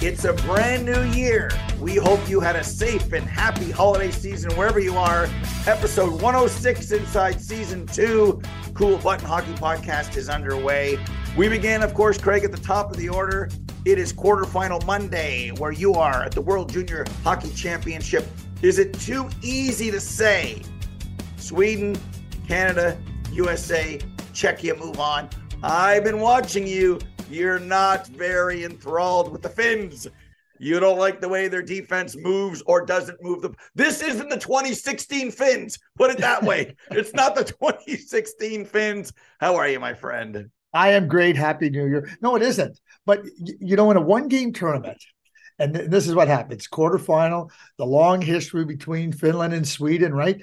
It's a brand new year. We hope you had a safe and happy holiday season wherever you are. Episode 106 inside season two. Cool Button Hockey Podcast is underway. We began, of course, Craig, at the top of the order. It is quarterfinal Monday, where you are at the World Junior Hockey Championship. Is it too easy to say Sweden, Canada, USA, Czechia move on? I've been watching you. You're not very enthralled with the Finns. You don't like the way their defense moves or doesn't move the. This isn't the 2016 Finns. Put it that way. it's not the 2016 Finns. How are you, my friend? I am great. Happy New Year. No, it isn't. But you know, in a one-game tournament, and this is what happens: quarterfinal, the long history between Finland and Sweden, right?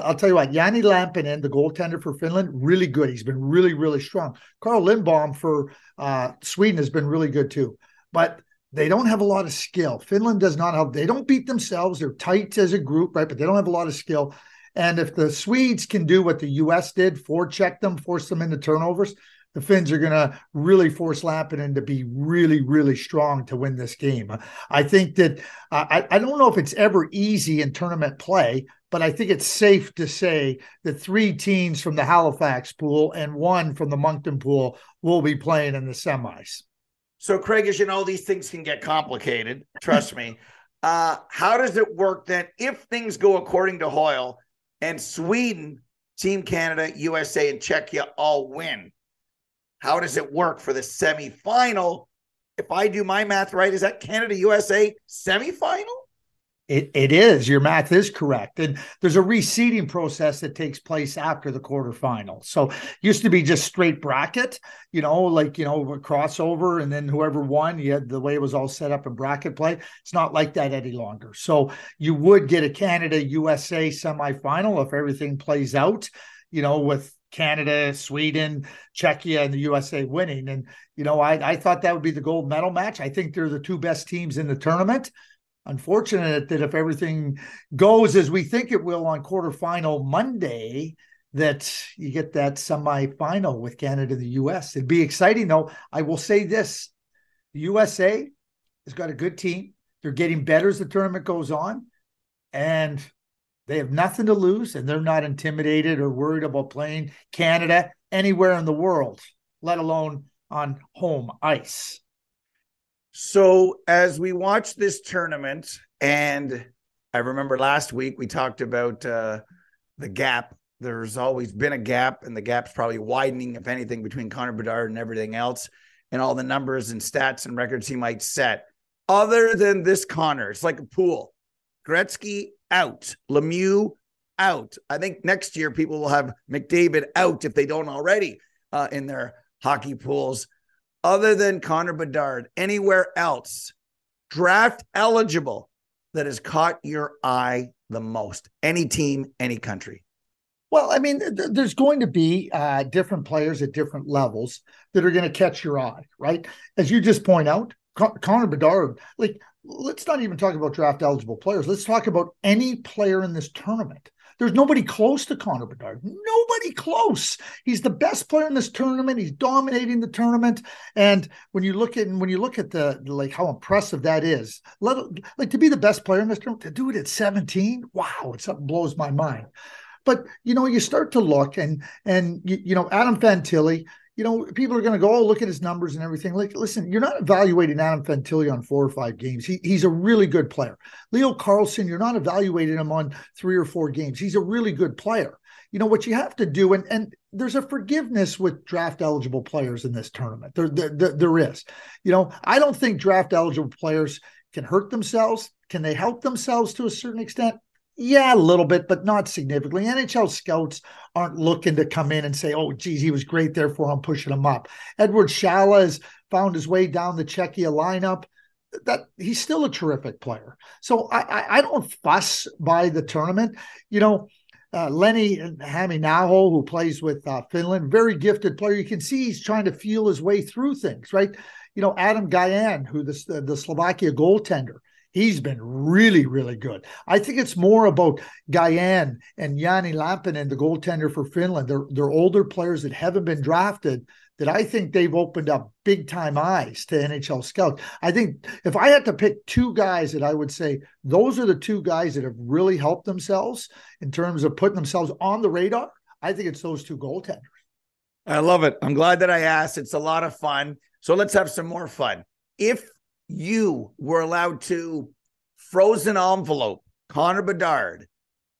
I'll, tell you what, Jani Lampinen, the goaltender for Finland, really good. He's been really, really strong. Carl Lindbom for uh, Sweden has been really good too. But they don't have a lot of skill. Finland does not have, they don't beat themselves. They're tight as a group, right? But they don't have a lot of skill. And if the Swedes can do what the US did, forecheck them, force them into turnovers, the Finns are going to really force Lampinen to be really, really strong to win this game. I think that uh, I, I don't know if it's ever easy in tournament play, but I think it's safe to say that three teams from the Halifax pool and one from the Moncton pool will be playing in the semis. So, Craig, as you know, these things can get complicated. Trust me. Uh, how does it work then if things go according to Hoyle and Sweden, Team Canada, USA, and Czechia all win? How does it work for the semifinal? If I do my math right, is that Canada, USA semifinal? It, it is. Your math is correct. And there's a reseeding process that takes place after the quarterfinal. So used to be just straight bracket, you know, like, you know, crossover and then whoever won, you had the way it was all set up in bracket play. It's not like that any longer. So you would get a Canada USA semifinal if everything plays out, you know, with Canada, Sweden, Czechia, and the USA winning. And, you know, I, I thought that would be the gold medal match. I think they're the two best teams in the tournament unfortunate that if everything goes as we think it will on quarterfinal Monday, that you get that semifinal with Canada and the US. It'd be exciting though. I will say this the USA has got a good team. They're getting better as the tournament goes on, and they have nothing to lose, and they're not intimidated or worried about playing Canada anywhere in the world, let alone on home ice. So as we watch this tournament, and I remember last week we talked about uh, the gap. There's always been a gap, and the gap's probably widening, if anything, between Connor Bedard and everything else, and all the numbers and stats and records he might set. Other than this Connor, it's like a pool. Gretzky out, Lemieux out. I think next year people will have McDavid out if they don't already uh, in their hockey pools other than Connor Bedard, anywhere else draft eligible that has caught your eye the most? Any team, any country? Well, I mean, th- there's going to be uh, different players at different levels that are going to catch your eye, right? As you just point out, Con- Connor Bedard, like, let's not even talk about draft eligible players. Let's talk about any player in this tournament. There's nobody close to Connor Bedard. Nobody close. He's the best player in this tournament. He's dominating the tournament. And when you look at when you look at the like how impressive that is, let like to be the best player in this tournament, to do it at 17, wow, it something blows my mind. But you know, you start to look and and you, you know, Adam Fantilli, you know, people are going to go, oh, look at his numbers and everything. Like, listen, you're not evaluating Adam Fantilli on four or five games. He, he's a really good player. Leo Carlsson, you're not evaluating him on three or four games. He's a really good player. You know what you have to do, and and there's a forgiveness with draft eligible players in this tournament. There, there, there is. You know, I don't think draft eligible players can hurt themselves. Can they help themselves to a certain extent? Yeah, a little bit, but not significantly. NHL scouts aren't looking to come in and say, oh, geez, he was great, therefore I'm pushing him up. Eduard Sale has found his way down the Czechia lineup. That he's still a terrific player. So I, I, I don't fuss by the tournament. You know, uh, Lenny Naho, who plays with uh, Finland, very gifted player. You can see he's trying to feel his way through things, right? You know, Adam Gajan, who the, the Slovakia goaltender, He's been really, really good. I think it's more about Gajan and Jani Lampinen, the goaltender for Finland. They're they're older players that haven't been drafted that I think they've opened up big time eyes to NHL scouts. I think if I had to pick two guys that I would say those are the two guys that have really helped themselves in terms of putting themselves on the radar, I think it's those two goaltenders. I love it. I'm glad that I asked. It's a lot of fun. So let's have some more fun. If you were allowed to frozen envelope Connor Bedard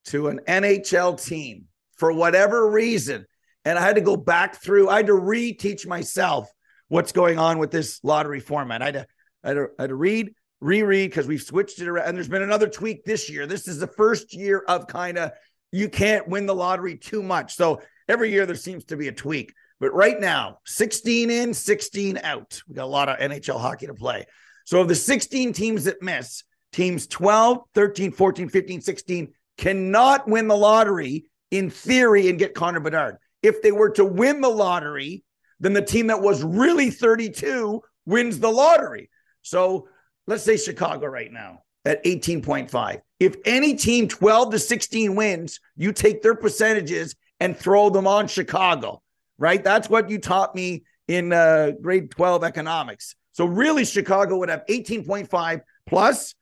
to an NHL team for whatever reason, and I had to go back through, I had to reteach myself what's going on with this lottery format. I had to, I had to, I had to read, reread because we've switched it around. And there's been another tweak this year. This is the first year of kind of you can't win the lottery too much. So every year there seems to be a tweak. But right now, 16 in, 16 out. We got a lot of NHL hockey to play. So of the 16 teams that miss, teams 12, 13, 14, 15, 16 cannot win the lottery in theory and get Connor Bedard. If they were to win the lottery, then the team that was really 32 wins the lottery. So let's say Chicago right now at 18.5. If any team 12 to 16 wins, you take their percentages and throw them on Chicago, right? That's what you taught me in uh, grade 12 economics. So really, Chicago would have 18.5 plus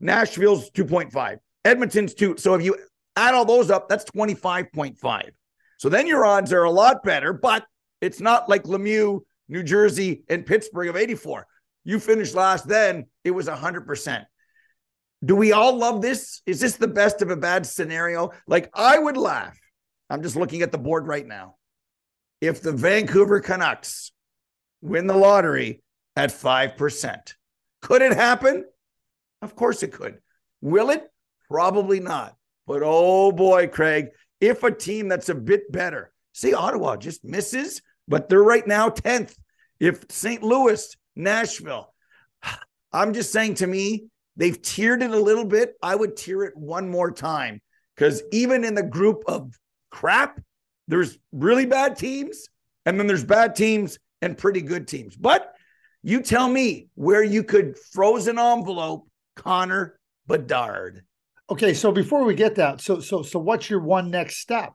Nashville's 2.5, Edmonton's two. So if you add all those up, that's 25.5. So then your odds are a lot better, but it's not like Lemieux, New Jersey, and Pittsburgh of 84. You finished last then, it was 100%. Do we all love this? Is this the best of a bad scenario? Like, I would laugh. I'm just looking at the board right now. If the Vancouver Canucks win the lottery at 5%. Could it happen? Of course it could. Will it? Probably not. But oh boy, Craig, if a team that's a bit better, see, Ottawa just misses, but they're right now 10th. If St. Louis, Nashville, I'm just saying to me, they've tiered it a little bit. I would tier it one more time because even in the group of crap, there's really bad teams, and then there's bad teams and pretty good teams. But you tell me where you could frozen envelope Connor Bedard. Okay, so before we get that, so so so what's your one next step?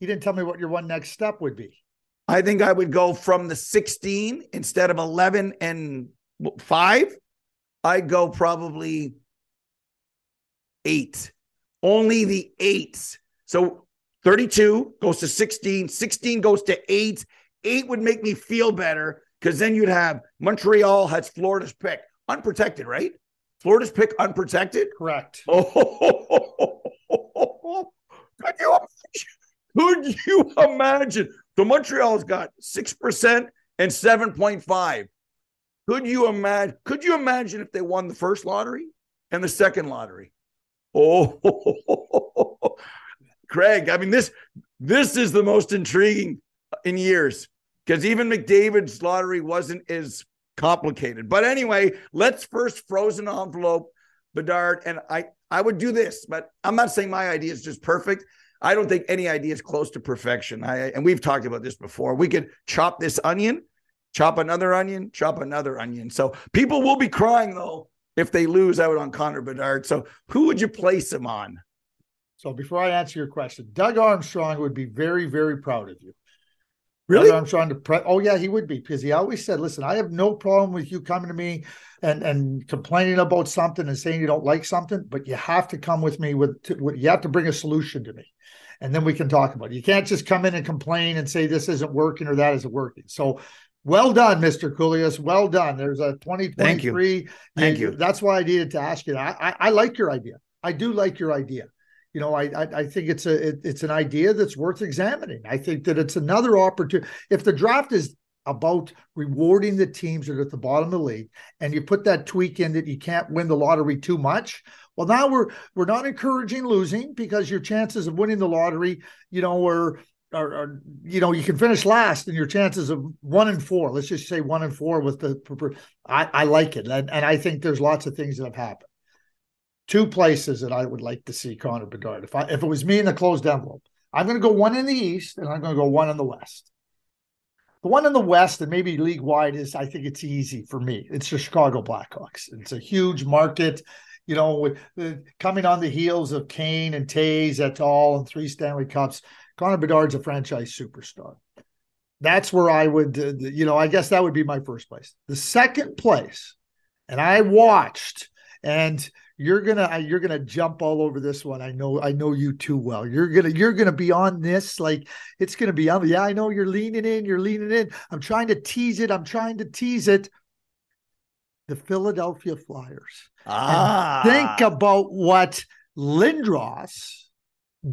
You didn't tell me what your one next step would be. I think I would go from the 16 instead of 11 and 5. I'd go probably 8. Only the 8s. So 32 goes to 16, 16 goes to 8. 8 would make me feel better because then you'd have Montreal has Florida's pick unprotected, right? Florida's pick unprotected? Correct. Oh, could you, imagine? Could you imagine? So Montreal's got 6% and 7.5. Could you imagine? Could you imagine if they won the first lottery and the second lottery? Oh, Craig, I mean, this this is the most intriguing in years because even McDavid's lottery wasn't as complicated. But anyway, let's first frozen envelope Bedard. And I, I would do this, but I'm not saying my idea is just perfect. I don't think any idea is close to perfection. I, and we've talked about this before. We could chop this onion, chop another onion, chop another onion. So people will be crying though if they lose out on Connor Bedard. So who would you place him on? So before I answer your question, Doug Armstrong would be very, very proud of you. Really? Doug Armstrong to pre- oh yeah, he would be because he always said, "Listen, I have no problem with you coming to me and and complaining about something and saying you don't like something, but you have to come with me with, to, with you have to bring a solution to me, and then we can talk about it. You can't just come in and complain and say this isn't working or that isn't working." So well done, Mr. Kouleas. Well done. There's a 2023. Thank you. Thank you. That's why I needed to ask you. I, I, I like your idea. I do like your idea. You know, I I, I think it's a it, it's an idea that's worth examining. I think that it's another opportunity. If the draft is about rewarding the teams that are at the bottom of the league, and you put that tweak in that you can't win the lottery too much. Well, now we're we're not encouraging losing because your chances of winning the lottery, you know, are or, you know you can finish last and your chances of one and four let's just say one and four with the i, I like it and, and i think there's lots of things that have happened two places that i would like to see connor bedard. If i if it was me in the closed envelope i'm going to go one in the east and i'm going to go one in the west. The one in the west and maybe league wide is i think it's easy for me. It's the chicago blackhawks. It's a huge market you know with, coming on the heels of kane and Toews et al. and three stanley cups. Connor Bedard's a franchise superstar. That's where I would, uh, you know, I guess that would be my first place. The second place, and I watched, and you're gonna you're gonna jump all over this one. I know I know you too well. You're gonna you're gonna be on this like it's gonna be. On. Yeah, I know you're leaning in. You're leaning in. I'm trying to tease it. I'm trying to tease it. The Philadelphia Flyers. Ah, and think about what Lindros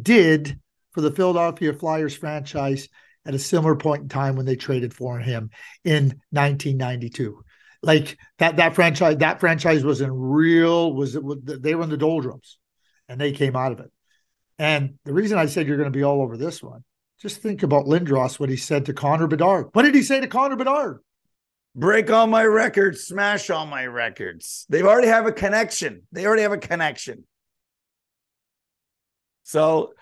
did for the Philadelphia Flyers franchise at a similar point in time when they traded for him in 1992. Like that that franchise that franchise was in real was it they were in the doldrums and they came out of it. And the reason I said you're going to be all over this one, just think about Lindros what he said to Connor Bedard. What did he say to Connor Bedard? Break all my records, smash all my records. They already have a connection. They already have a connection. So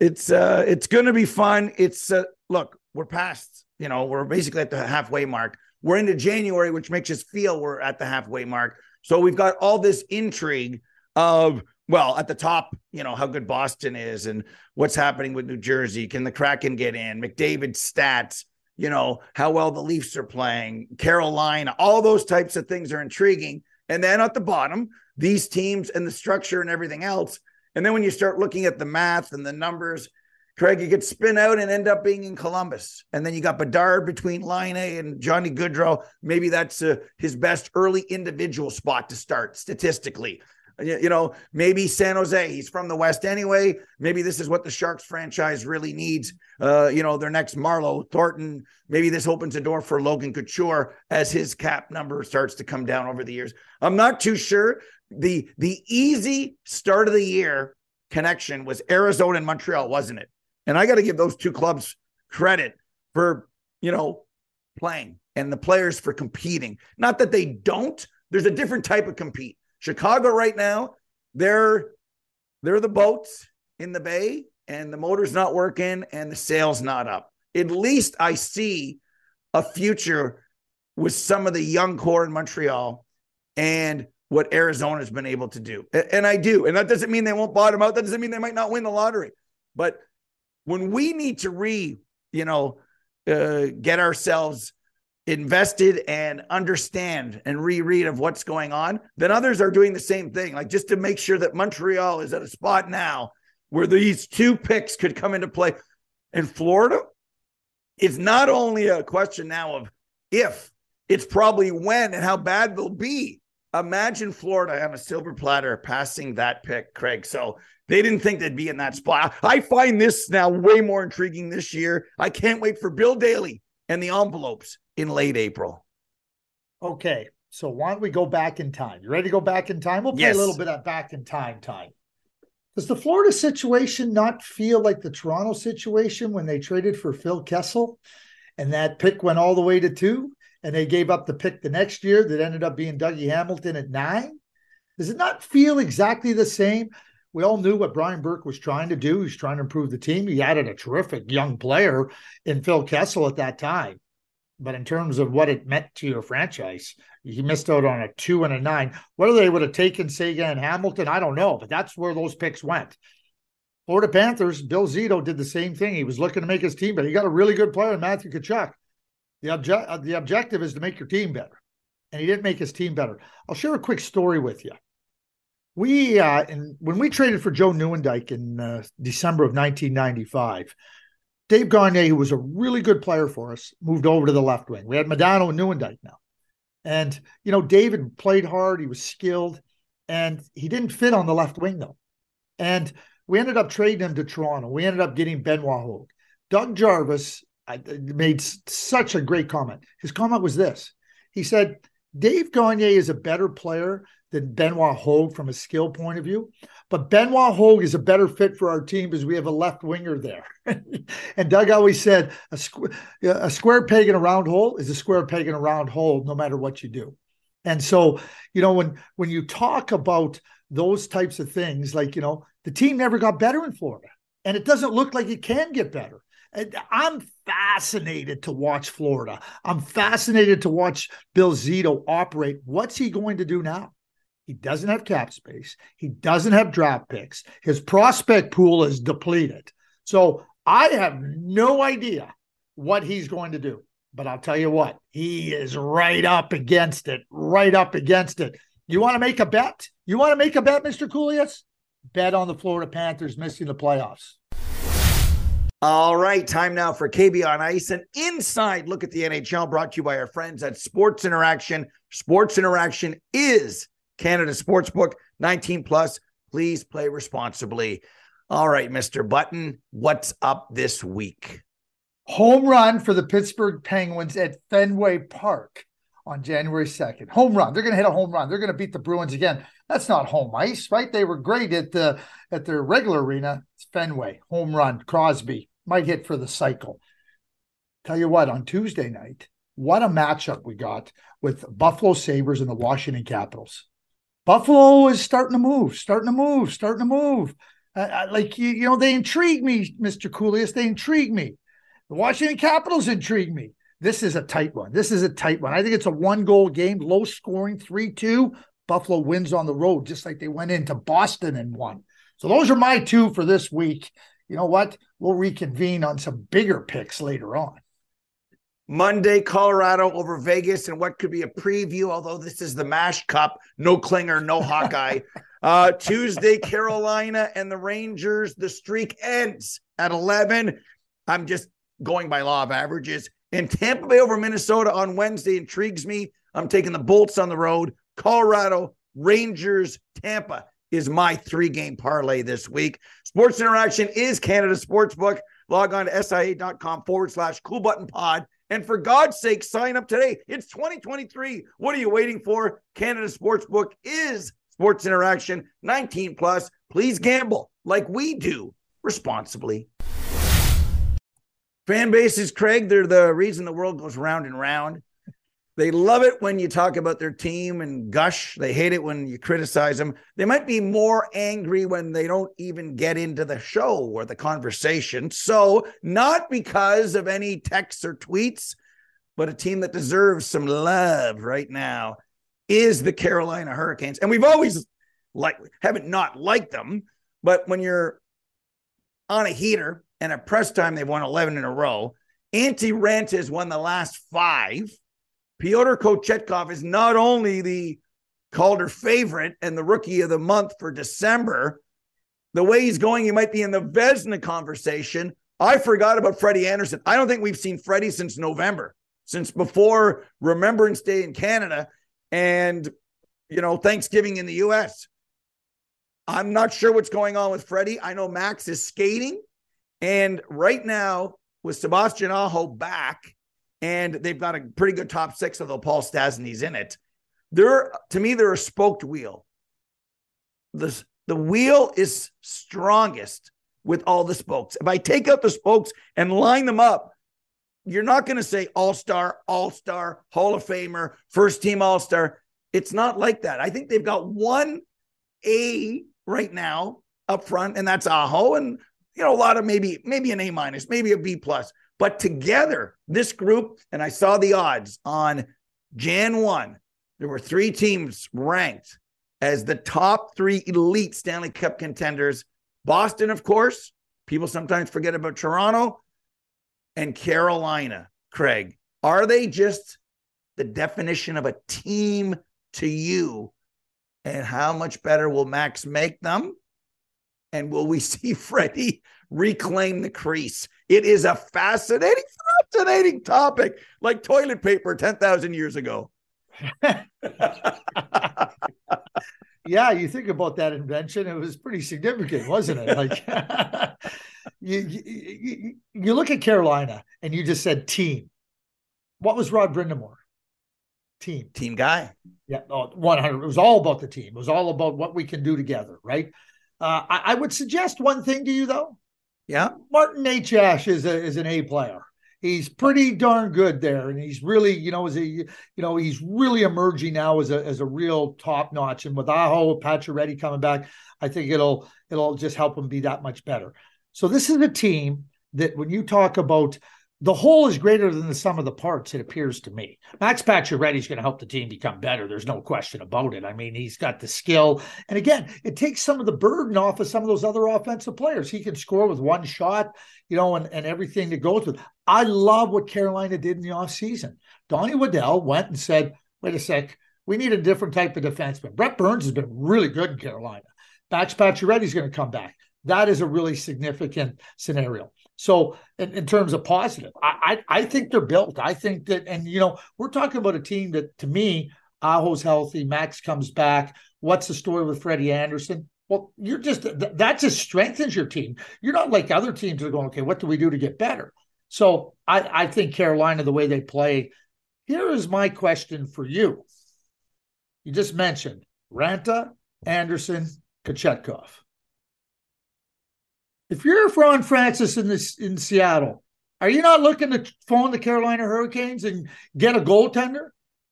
it's uh it's gonna be fun. It's uh look, we're past, you know, we're basically at the halfway mark. We're into January, which makes us feel we're at the halfway mark. So we've got all this intrigue of well, at the top, you know, how good Boston is and what's happening with New Jersey. Can the Kraken get in? McDavid's stats, you know, how well the Leafs are playing, Carolina, all those types of things are intriguing. And then at the bottom, these teams and the structure and everything else and then when you start looking at the math and the numbers, Craig, you could spin out and end up being in Columbus. And then you got Bedard between Laine and Johnny Gaudreau. Maybe that's uh, his best early individual spot to start statistically. You, you know, maybe San Jose, he's from the West anyway. Maybe this is what the Sharks franchise really needs. Uh, you know, their next Marleau Thornton. Maybe this opens a door for Logan Couture as his cap number starts to come down over the years. I'm not too sure the the easy start of the year connection was Arizona and Montreal, wasn't it? And I got to give those two clubs credit for, you know, playing and the players for competing. Not that they don't. There's a different type of compete. Chicago right now, they're they're the boats in the bay and the motor's not working and the sail's not up. At least I see a future with some of the young core in Montreal and what Arizona's been able to do. And I do. And that doesn't mean they won't bottom out. That doesn't mean they might not win the lottery. But when we need to re, you know, uh, get ourselves invested and understand and reread of what's going on, then others are doing the same thing. Like just to make sure that Montreal is at a spot now where these two picks could come into play. In Florida, it's not only a question now of if, it's probably when and how bad they'll be imagine Florida on a silver platter passing that pick, Craig. So they didn't think they'd be in that spot. I find this now way more intriguing this year. I can't wait for Bill Daly and the envelopes in late April. Okay. So why don't we go back in time? You ready to go back in time? We'll play yes. a little bit of back in time time. Does the Florida situation not feel like the Toronto situation when they traded for Phil Kessel and that pick went all the way to two? and they gave up the pick the next year that ended up being Dougie Hamilton at nine? Does it not feel exactly the same? We all knew what Brian Burke was trying to do. He's trying to improve the team. He added a terrific young player in Phil Kessel at that time. But in terms of what it meant to your franchise, he missed out on a two and a nine. Whether they would have taken Seguin and Hamilton, I don't know, but that's where those picks went. Florida Panthers, Bill Zito did the same thing. He was looking to make his team better. He got a really good player, in Matthew Tkachuk. The, obje- the objective is to make your team better. And he didn't make his team better. I'll share a quick story with you. We, uh, in, when we traded for Joe Nieuwendyk in uh, December of 1995, Dave Gagner, who was a really good player for us, moved over to the left wing. We had Modano and Nieuwendyk now. And, you know, David played hard. He was skilled and he didn't fit on the left wing, though. And we ended up trading him to Toronto. We ended up getting Benoit Hogue. Doug Jarvis made such a great comment. His comment was this He said, Dave Gagner is a better player than Benoit Hogue from a skill point of view, but Benoit Hogue is a better fit for our team because we have a left winger there. and Doug always said, a, squ- a square peg in a round hole is a square peg in a round hole, no matter what you do. And so, you know, when when you talk about those types of things, like you know, the team never got better in Florida, and it doesn't look like it can get better. I'm fascinated to watch Florida. I'm fascinated to watch Bill Zito operate. What's he going to do now? He doesn't have cap space. He doesn't have draft picks. His prospect pool is depleted. So I have no idea what he's going to do. But I'll tell you what, he is right up against it, right up against it. You want to make a bet? You want to make a bet, Mr. Kouleas? Bet on the Florida Panthers missing the playoffs. All right, time now for KB on Ice, an inside look at the NHL brought to you by our friends at Sports Interaction. Sports Interaction is Canada Sportsbook 19 plus. Please play responsibly. All right, Mr. Button, what's up this week? home run for the Pittsburgh Penguins at Fenway Park on January 2nd. Home run. They're going to hit a home run. They're going to beat the Bruins again. That's not home ice, right? They were great at the at their regular arena. It's Fenway. Home run. Crosby might hit for the cycle. Tell you what, on Tuesday night, what a matchup we got with Buffalo Sabres and the Washington Capitals. Buffalo is starting to move, starting to move, starting to move. Uh, like you, you know, they intrigue me, Mr. Kouleas. They intrigue me. The Washington Capitals intrigue me. This is a tight one. This is a tight one. I think it's a one goal game, low scoring, 3 2. Buffalo wins on the road, just like they went into Boston and won. So those are my two for this week. You know what? We'll reconvene on some bigger picks later on. Monday, Colorado over Vegas, and what could be a preview, although this is the MASH Cup, no Klinger, no Hawkeye. uh, Tuesday, Carolina and the Rangers. The streak ends at 11. I'm just going by law of averages. And Tampa Bay over Minnesota on Wednesday intrigues me. I'm taking the Bolts on the road. Colorado, Rangers, Tampa is my three game parlay this week. Sports Interaction is Canada Sportsbook. Log on to sia.com forward slash cool button pod. And for God's sake, sign up today. It's 2023. What are you waiting for? Canada Sportsbook is Sports Interaction 19 plus. Please gamble like we do responsibly. Fan bases, Craig, they're the reason the world goes round and round. They love it when you talk about their team and gush. They hate it when you criticize them. They might be more angry when they don't even get into the show or the conversation. So, not because of any texts or tweets, but a team that deserves some love right now is the Carolina Hurricanes. And we've always like haven't not liked them, but when you're on a heater and at press time, they've won 11 in a row. Antti Raanta has won the last five. Pyotr Kochetkov is not only the Calder favorite and the rookie of the month for December, the way he's going, he might be in the Vezina conversation. I forgot about Freddie Andersen. I don't think we've seen Freddie since November, since before Remembrance Day in Canada and, you know, Thanksgiving in the US. I'm not sure what's going on with Freddie. I know Max is skating. And right now, with Sebastian Aho back, and they've got a pretty good top six, although Paul Stastny's in it. They're to me, they're a spoked wheel. The, the wheel is strongest with all the spokes. If I take out the spokes and line them up, you're not going to say all star, all star, Hall of Famer, first team all star. It's not like that. I think they've got one A right now up front, and that's Aho. And you know, a lot of maybe maybe an A minus, maybe a B plus. But together, this group, and I saw the odds on Jan 1, there were three teams ranked as the top three elite Stanley Cup contenders. Boston, of course. People sometimes forget about Toronto and Carolina. Craig, are they just the definition of a team to you? And how much better will Max make them? And will we see Freddie reclaim the crease? It is a fascinating, fascinating topic, like toilet paper 10,000 years ago. yeah, you think about that invention, it was pretty significant, wasn't it? Like you, you, you look at Carolina and you just said team. What was Rod Brind'Amour? Team. Team guy. Yeah, 100. It was all about the team. It was all about what we can do together, right? Uh, I, I, would suggest one thing to you, though. Yeah. Martin Necas is, a, is an A player he's pretty darn good there, and he's really, you know, as a, you know, he's really emerging now as a as a real top notch. And with Aho, Pacioretty coming back, I think it'll it'll just help him be that much better. So this is a team that when you talk about the whole is greater than the sum of the parts, it appears to me. Max Pacioretty is going to help the team become better. There's no question about it. I mean, he's got the skill. And again, it takes some of the burden off of some of those other offensive players. He can score with one shot, you know, and, and everything that goes with. I love what Carolina did in the offseason. Donnie Waddell went and said, wait a sec, we need a different type of defenseman. Brent Burns has been really good in Carolina. Max Pacioretty is going to come back. That is a really significant scenario. So, in, in terms of positive, I, I, I think they're built. I think that, and you know, we're talking about a team that, to me, Aho's healthy, Max comes back. What's the story with Freddie Andersen? Well, you're just that just strengthens your team. You're not like other teams that are going, okay, what do we do to get better? So I, I think Carolina, the way they play, here is my question for you. You just mentioned Raanta, Andersen, Kochetkov. If you're Ron Francis in this in Seattle, are you not looking to phone the Carolina Hurricanes and get a goaltender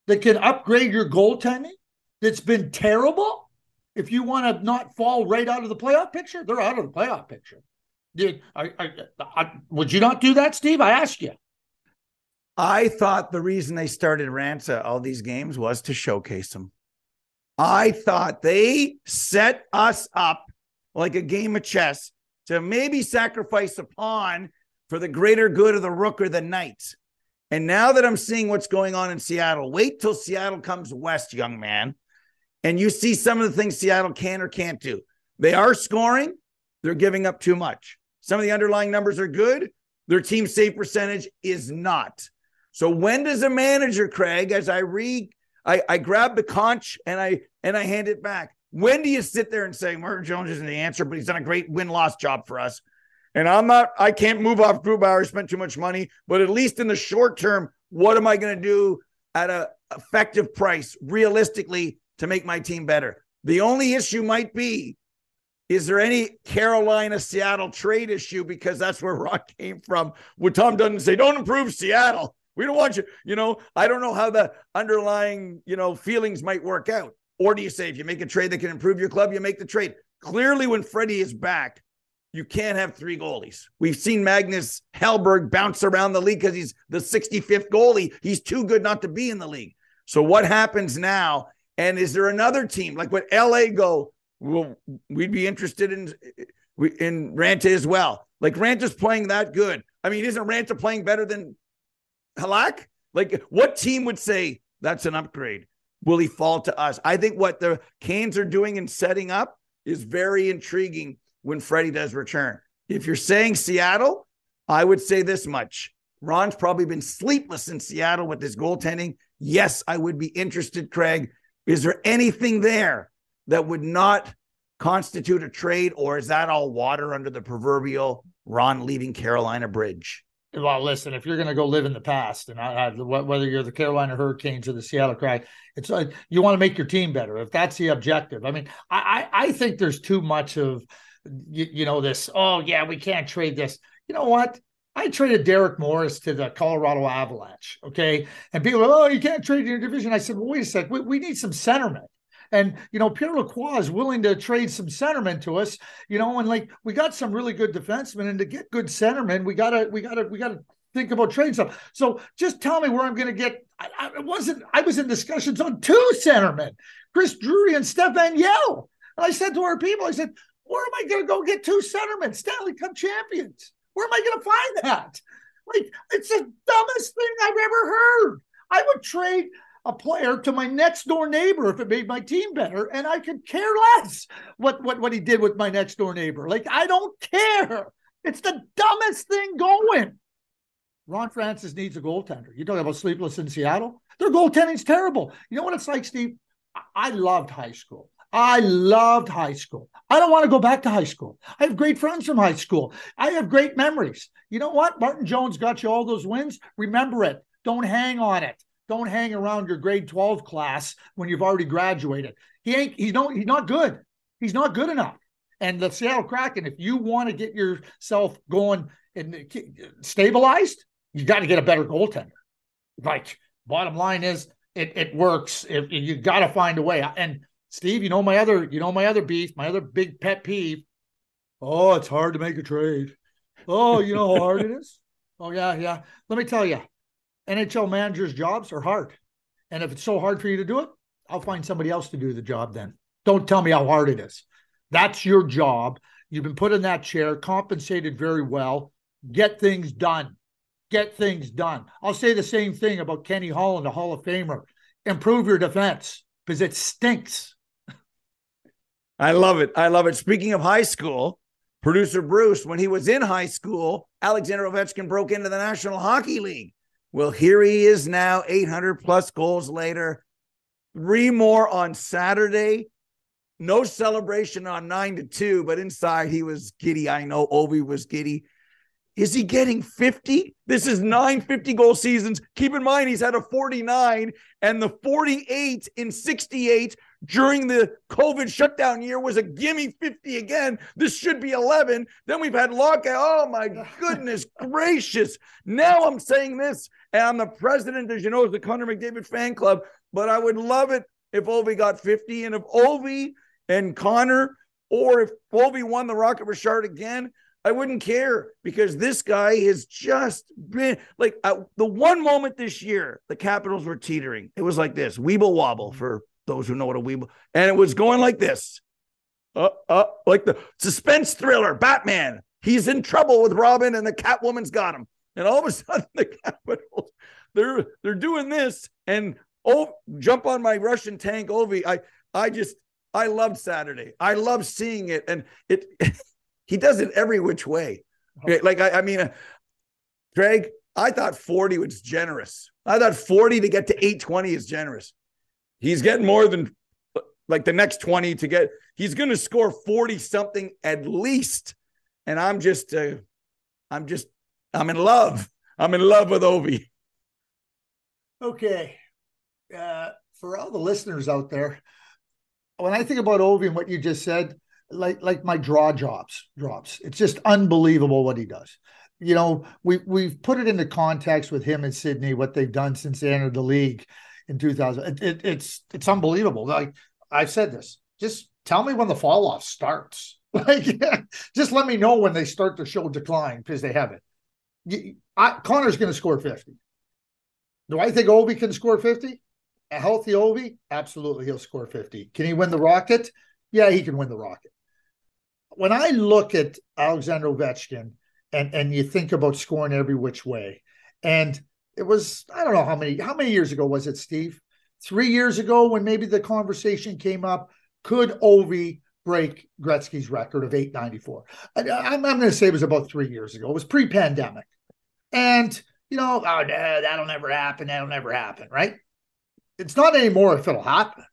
that can upgrade your goaltending that's been terrible? If you want to not fall right out of the playoff picture, they're out of the playoff picture. Did I, I, I, would you not do that, Steve? I ask you. I thought the reason they started Raanta all these games was to showcase them. I thought they set us up like a game of chess to maybe sacrifice a pawn for the greater good of the rook or the knight. And now that I'm seeing what's going on in Seattle, wait till Seattle comes west, young man, and you see some of the things Seattle can or can't do. They are scoring, they're giving up too much. Some of the underlying numbers are good, their team save percentage is not. So when does a manager, Craig, as I read, I, I grab the conch and I and I hand it back. When do you sit there and say Martin Jones isn't the answer, but he's done a great win loss job for us? And I'm not, I can't move off Grubauer, spent too much money, but at least in the short term, what am I going to do at a effective price realistically to make my team better? The only issue might be is there any Carolina Seattle trade issue? Because that's where Rock came from. What Tom doesn't say, don't improve Seattle. We don't want you, you know, I don't know how the underlying, you know, feelings might work out. Or do you say if you make a trade that can improve your club, you make the trade? Clearly, when Freddie is back, you can't have three goalies. We've seen Magnus Hellberg bounce around the league because he's the 65th goalie. He's too good not to be in the league. So what happens now? And is there another team like what LA go? Well, we'd be interested in in Raanta as well. Like Raanta's playing that good. I mean, isn't Raanta playing better than Halak? Like, what team would say that's an upgrade? Will he fall to us? I think what the Canes are doing and setting up is very intriguing when Freddie does return. If you're saying Seattle, I would say this much. Ron's probably been sleepless in Seattle with his goaltending. Yes, I would be interested, Craig. Is there anything there that would not constitute a trade, or is that all water under the proverbial Ron leaving Carolina bridge? Well, listen, if you're going to go live in the past, and I, I, whether you're the Carolina Hurricanes or the Seattle Kraken, it's like you want to make your team better. If that's the objective, I mean, I, I, I think there's too much of, you, you, know, this. Oh yeah, we can't trade this. You know what? I traded Derek Morris to the Colorado Avalanche. Okay, and people, are, oh, you can't trade your division. I said, well, wait a sec. We, we need some centermen. And you know, Pierre Lacroix is willing to trade some centermen to us, you know, and like we got some really good defensemen, and to get good centermen, we gotta, we gotta, we gotta think about trading stuff. So just tell me where I'm going to get. I, I wasn't. I was in discussions on two centermen, Chris Drury and Stéphane Yelle. And I said to our people, I said, Where am I going to go get two centermen, Stanley Cup champions? Where am I going to find that? Like, it's the dumbest thing I've ever heard. I would trade a player to my next door neighbor if it made my team better, and I could care less what what what he did with my next door neighbor. Like, I don't care. It's the dumbest thing going. Ron Francis needs a goaltender. You talking about sleepless in Seattle? Their goaltending's terrible. You know what it's like, Steve? I loved high school. I loved high school. I don't want to go back to high school. I have great friends from high school. I have great memories. You know what? Martin Jones got you all those wins. Remember it. Don't hang on it. Don't hang around your grade 12 class when you've already graduated. He ain't, He's not. he's not good. He's not good enough. And the Seattle Kraken, if you want to get yourself going and stabilized, you got to get a better goaltender. Like, bottom line is, it, it works. If you got to find a way. And Steve, you know my other, you know my other beef, my other big pet peeve. Oh, it's hard to make a trade. Oh, you know how hard it is. Oh yeah, yeah. Let me tell you, NHL managers' jobs are hard, and if it's so hard for you to do it, I'll find somebody else to do the job. Then don't tell me how hard it is. That's your job. You've been put in that chair, compensated very well. Get things done. Get things done. I'll say the same thing about Kenny Holland, a Hall of Famer. Improve your defense because it stinks. I love it. I love it. Speaking of high school, producer Bruce, when he was in high school, Alexander Ovechkin broke into the National Hockey League. Well, here he is now, 800 plus goals later. Three more on Saturday. No celebration on nine to two, but inside he was giddy. I know Ovi was giddy. Is he getting 50? This is nine 50 goal seasons. Keep in mind, he's had a 49 and the 48 in 68 during the COVID shutdown year was a gimme 50 again. This should be 11. Then we've had lockout. Oh my goodness gracious. Now I'm saying this, and I'm the president, as you know, of the Connor McDavid fan club, but I would love it if Ovi got 50. And if Ovi and Connor, or if Ovi won the Rocket Richard again, I wouldn't care because this guy has just been like uh, the one moment this year the Capitals were teetering. It was like this Weeble Wobble for those who know what a Weeble, and it was going like this, uh, uh, like the suspense thriller Batman. He's in trouble with Robin, and the Catwoman's got him. And all of a sudden, the they're they're doing this, and oh, jump on my Russian tank, Ovi. I I just I loved Saturday. I love seeing it, and it. he does it every which way. Like I, I mean, uh, Craig, I thought 40 was generous. I thought 40 to get to 820 is generous. He's getting more than like the next 20 to get, he's going to score 40 something at least. And I'm just, uh, I'm just, I'm in love. I'm in love with Ovi. Okay. Uh, for all the listeners out there, when I think about Ovi and what you just said, like like my draw drops drops. It's just unbelievable what he does. You know, we we've put it into context with him and Sidney, what they've done since they entered the league in 2000. It, it, it's it's unbelievable. Like I've said this, just tell me when the fall off starts. Like, just let me know when they start to show decline because they haven't. I, Connor's going to score 50. Do I think Ovi can score 50? A healthy Ovi? Absolutely, he'll score 50. Can he win the Rocket? Yeah, he can win the Rocket. When I look at Alexander Ovechkin and, and you think about scoring every which way, and it was I don't know how many how many years ago was it, Steve? Three years ago when maybe the conversation came up, could Ovi break Gretzky's record of 894? I, am going to say it was about three years ago. It was pre-pandemic, and you know, oh, no, that'll never happen. That'll never happen, right? It's not anymore if it'll happen.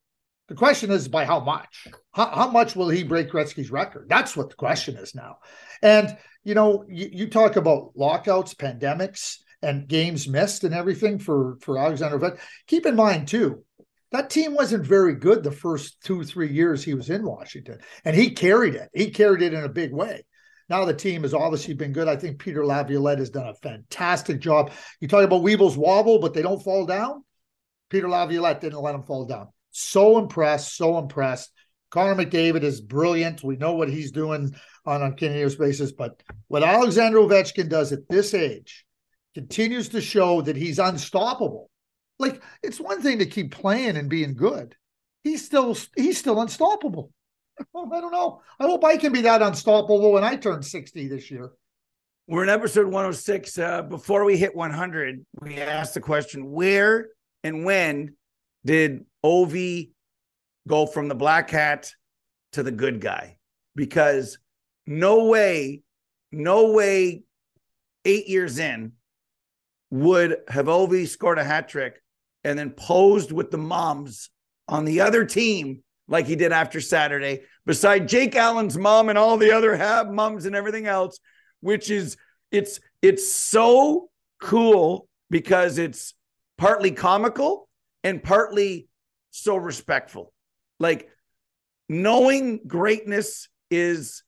The question is by how much? How, how much will he break Gretzky's record? That's what the question is now. And you know, you, you talk about lockouts, pandemics and games missed and everything for for Alexander Ovechkin. Keep in mind too, that team wasn't very good the first two three years he was in Washington, and he carried it. He carried it in a big way. Now the team has obviously been good. I think Peter Laviolette has done a fantastic job. You talk about Weeble's wobble, but they don't fall down. Peter Laviolette didn't let them fall down. So impressed, so impressed. Connor McDavid is brilliant. We know what he's doing on a continuous basis, but what Alexander Ovechkin does at this age, continues to show that he's unstoppable. Like it's one thing to keep playing and being good. He's still he's still unstoppable. I don't know. I hope I can be that unstoppable when I turn 60 this year. We're in episode 106. Uh, before we hit 100, we asked the question where and when did Ovi go from the black hat to the good guy? Because no way, no way, eight years in, would have Ovi scored a hat trick and then posed with the moms on the other team like he did after Saturday, beside Jake Allen's mom and all the other Hab moms and everything else, which is it's it's so cool because it's partly comical and partly so respectful. Like knowing greatness is,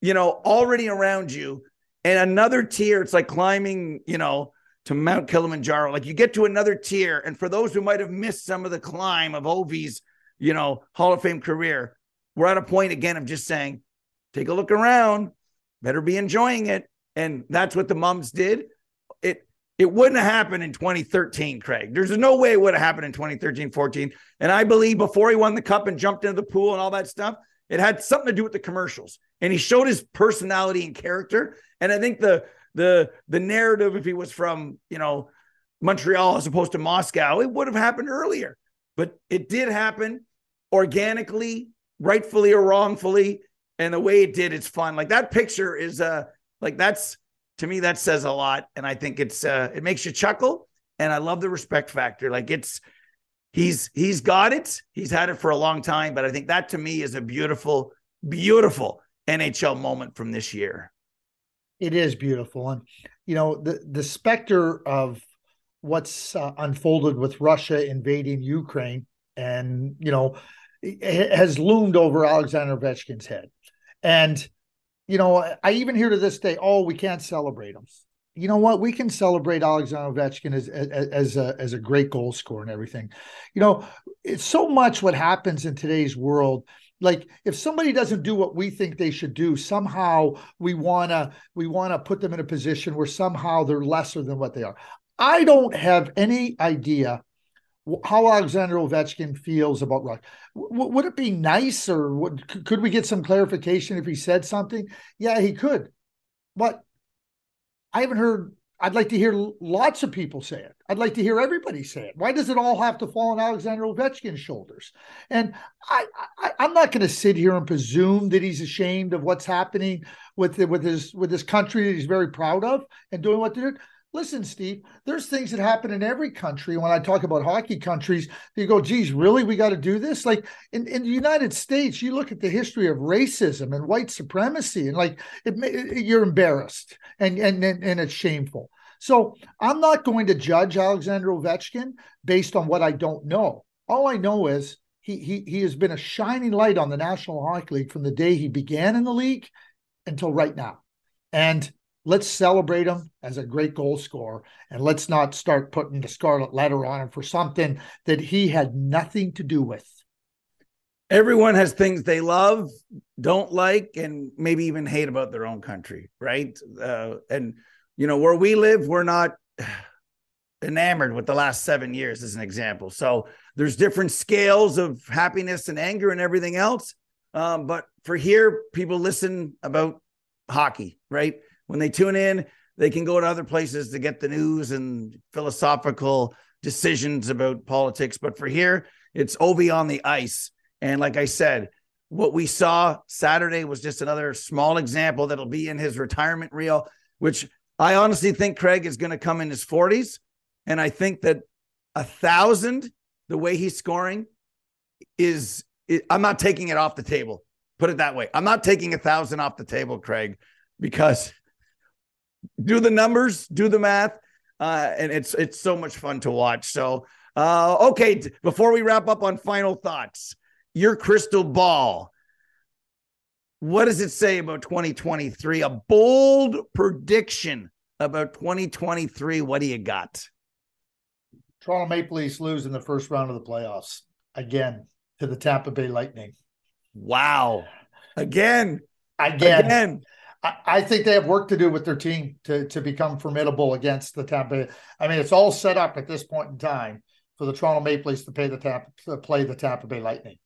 you know, already around you. And another tier, it's like climbing, you know, to Mount Kilimanjaro. Like you get to another tier. And for those who might have missed some of the climb of Ovi's, you know, Hall of Fame career, we're at a point again of just saying, take a look around, better be enjoying it. And that's what the mums did. It it wouldn't have happened in 2013, Craig. There's no way it would have happened in 2013, 14. And I believe before he won the cup and jumped into the pool and all that stuff, it had something to do with the commercials. And he showed his personality and character. And I think the the the narrative, if he was from, you know, Montreal as opposed to Moscow, it would have happened earlier. But it did happen organically, rightfully or wrongfully. And the way it did, it's fun. Like that picture is uh like that's to me, that says a lot. And I think it's uh it makes you chuckle. And I love the respect factor. Like it's he's he's got it. He's had it for a long time. But I think that to me is a beautiful, beautiful NHL moment from this year. It is beautiful. And you know, the the specter of what's uh, unfolded with Russia invading Ukraine and you know has loomed over Alexander Ovechkin's head. And you know, I even hear to this day, oh, we can't celebrate him. You know what? We can celebrate Alexander Ovechkin as, as as a as a great goal scorer and everything. You know, it's so much what happens in today's world. Like if somebody doesn't do what we think they should do, somehow we wanna we wanna put them in a position where somehow they're lesser than what they are. I don't have any idea how Alexander Ovechkin feels about Rush. W- would it be nice, or would, could we get some clarification if he said something? Yeah, he could, but I haven't heard. I'd like to hear lots of people say it. I'd like to hear everybody say it. Why does it all have to fall on Alexander Ovechkin's shoulders? And I, I I'm not going to sit here and presume that he's ashamed of what's happening with the, with his with his country that he's very proud of and doing what they're doing listen, Steve, there's things that happen in every country. When I talk about hockey countries, you go, geez, really? We got to do this? Like in, in the United States, you look at the history of racism and white supremacy, and like it, it, you're embarrassed and, and, and, it's shameful. So I'm not going to judge Alexander Ovechkin based on what I don't know. All I know is he, he, he has been a shining light on the National Hockey League from the day he began in the league until right now. And let's celebrate him as a great goal scorer and let's not start putting the scarlet letter on him for something that he had nothing to do with. Everyone has things they love don't like and maybe even hate about their own country right? Uh, and you know where we live we're not enamored with the last seven years as an example. So there's different scales of happiness and anger and everything else. Um, but for here people listen about hockey right when they tune in, they can go to other places to get the news and philosophical decisions about politics. But for here, it's Ovi on the ice. And like I said, what we saw Saturday was just another small example that'll be in his retirement reel, which I honestly think Craig is going to come in his 40s. And I think that a thousand, the way he's scoring, is, I'm not taking it off the table. Put it that way. I'm not taking a thousand off the table, Craig, because do the numbers, do the math, uh, and it's it's so much fun to watch. So, uh, okay, before we wrap up on final thoughts, your crystal ball. What does it say about 2023? A bold prediction about 2023. What do you got? Toronto Maple Leafs lose in the first round of the playoffs again to the Tampa Bay Lightning. Wow. Again. Again. Again. I, think they have work to do with their team to to become formidable against the Tampa. Bay. I mean, it's all set up at this point in time for the Toronto Maple Leafs to pay the Tampa to play the Tampa Bay Lightning.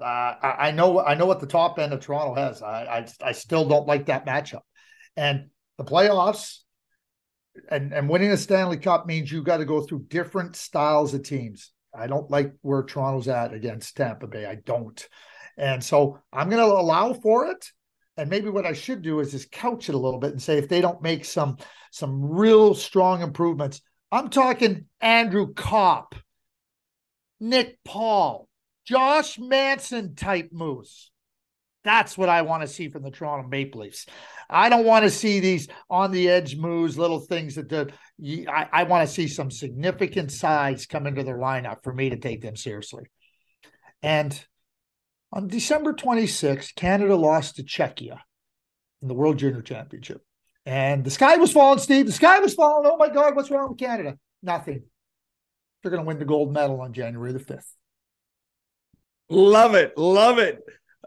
Uh, I, I, know I know what the top end of Toronto has. I, I I still don't like that matchup, and the playoffs and and winning a Stanley Cup means you got to go through different styles of teams. I don't like where Toronto's at against Tampa Bay. I don't, and so I'm going to allow for it. And maybe what I should do is just couch it a little bit and say if they don't make some some real strong improvements, I'm talking Andrew Copp, Nick Paul, Josh Manson type moves. That's what I want to see from the Toronto Maple Leafs. I don't want to see these on the edge moves, little things that the I, I want to see some significant size come into their lineup for me to take them seriously. And on December 26th, Canada lost to Czechia in the World Junior Championship. And the sky was falling, Steve. The sky was falling. Oh my God, what's wrong with Canada? Nothing. They're going to win the gold medal on January the 5th. Love it. Love it.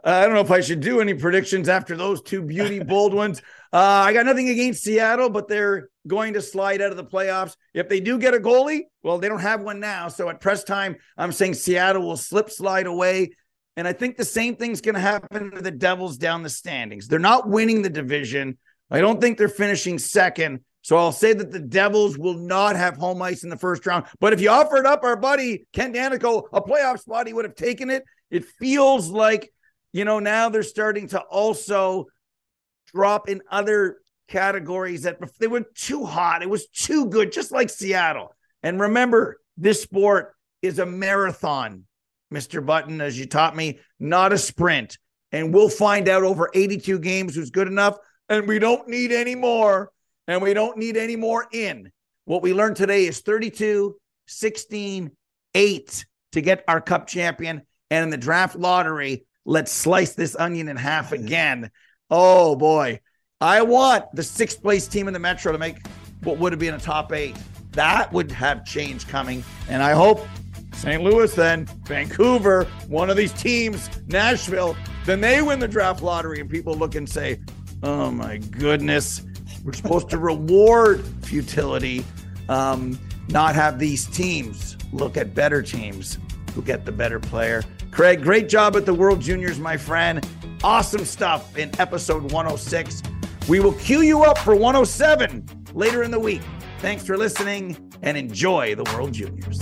Uh, I don't know if I should do any predictions after those two beauty bold ones. Uh, I got nothing against Seattle, but they're going to slide out of the playoffs. If they do get a goalie, well, they don't have one now. So at press time, I'm saying Seattle will slip slide away. And I think the same thing's going to happen to the Devils down the standings. They're not winning the division. I don't think they're finishing second. So I'll say that the Devils will not have home ice in the first round. But if you offered up our buddy Ken Daneyko a playoff spot, he would have taken it. It feels like you know, now they're starting to also drop in other categories that they were too hot. It was too good, just like Seattle. And remember, this sport is a marathon, Mr. Button, as you taught me, not a sprint. And we'll find out over 82 games who's good enough. And we don't need any more. And we don't need any more in. What we learned today is 32, 16, 8 to get our cup champion. And in the draft lottery, Let's slice this onion in half again. Oh boy. I want the sixth place team in the Metro to make what would have been a top eight. That would have change coming. And I hope St. Louis, then Vancouver, one of these teams, Nashville, then they win the draft lottery and people look and say, oh my goodness, we're supposed to reward futility, um, not have these teams look at better teams who get the better player. Craig, great job at the World Juniors, my friend. Awesome stuff in episode 106. We will queue you up for 107 later in the week. Thanks for listening and enjoy the World Juniors.